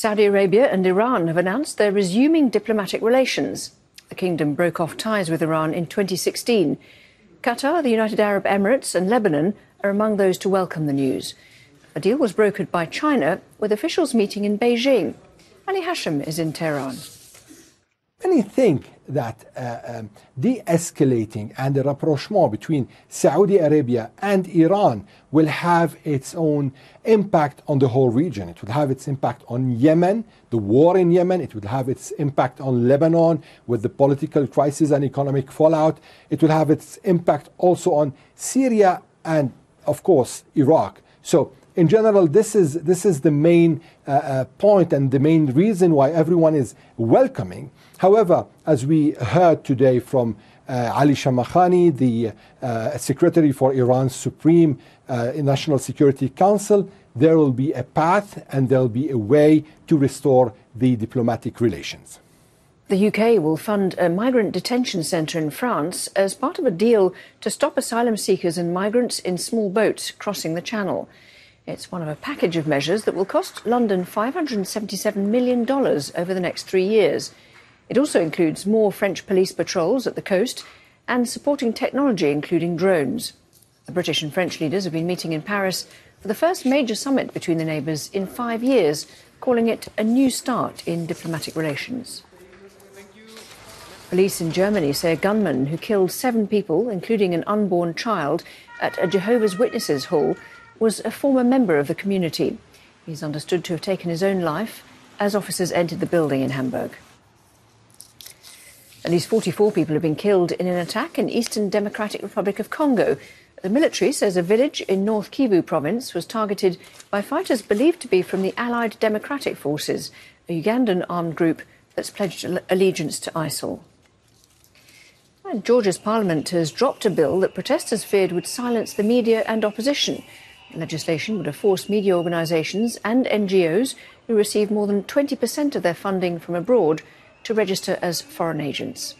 Saudi Arabia and Iran have announced they're resuming diplomatic relations. The kingdom broke off ties with Iran in 2016. Qatar, the United Arab Emirates, and Lebanon are among those to welcome the news. A deal was brokered by China, with officials meeting in Beijing. Ali Hashem is in Tehran. Many think that uh, um, de escalating and the rapprochement between Saudi Arabia and Iran will have its own impact on the whole region. It will have its impact on Yemen, the war in Yemen. It will have its impact on Lebanon with the political crisis and economic fallout. It will have its impact also on Syria and, of course, Iraq. So, in general, this is, this is the main uh, uh, point and the main reason why everyone is welcoming However, as we heard today from uh, Ali Shamkhani, the uh, Secretary for Iran's Supreme uh, National Security Council, there will be a path and there will be a way to restore the diplomatic relations. The UK will fund a migrant detention centre in France as part of a deal to stop asylum seekers and migrants in small boats crossing the Channel. It's one of a package of measures that will cost London $577 million over the next three years. It also includes more French police patrols at the coast and supporting technology, including drones. The British and French leaders have been meeting in Paris for the first major summit between the neighbours in five years, calling it a new start in diplomatic relations. Police in Germany say a gunman who killed seven people, including an unborn child, at a Jehovah's Witnesses hall was a former member of the community. He's understood to have taken his own life as officers entered the building in Hamburg. At least 44 people have been killed in an attack in Eastern Democratic Republic of Congo. The military says a village in North Kivu province was targeted by fighters believed to be from the Allied Democratic Forces, a Ugandan armed group that's pledged allegiance to ISIL. And Georgia's parliament has dropped a bill that protesters feared would silence the media and opposition. Legislation would have forced media organisations and NGOs who receive more than 20% of their funding from abroad to register as foreign agents.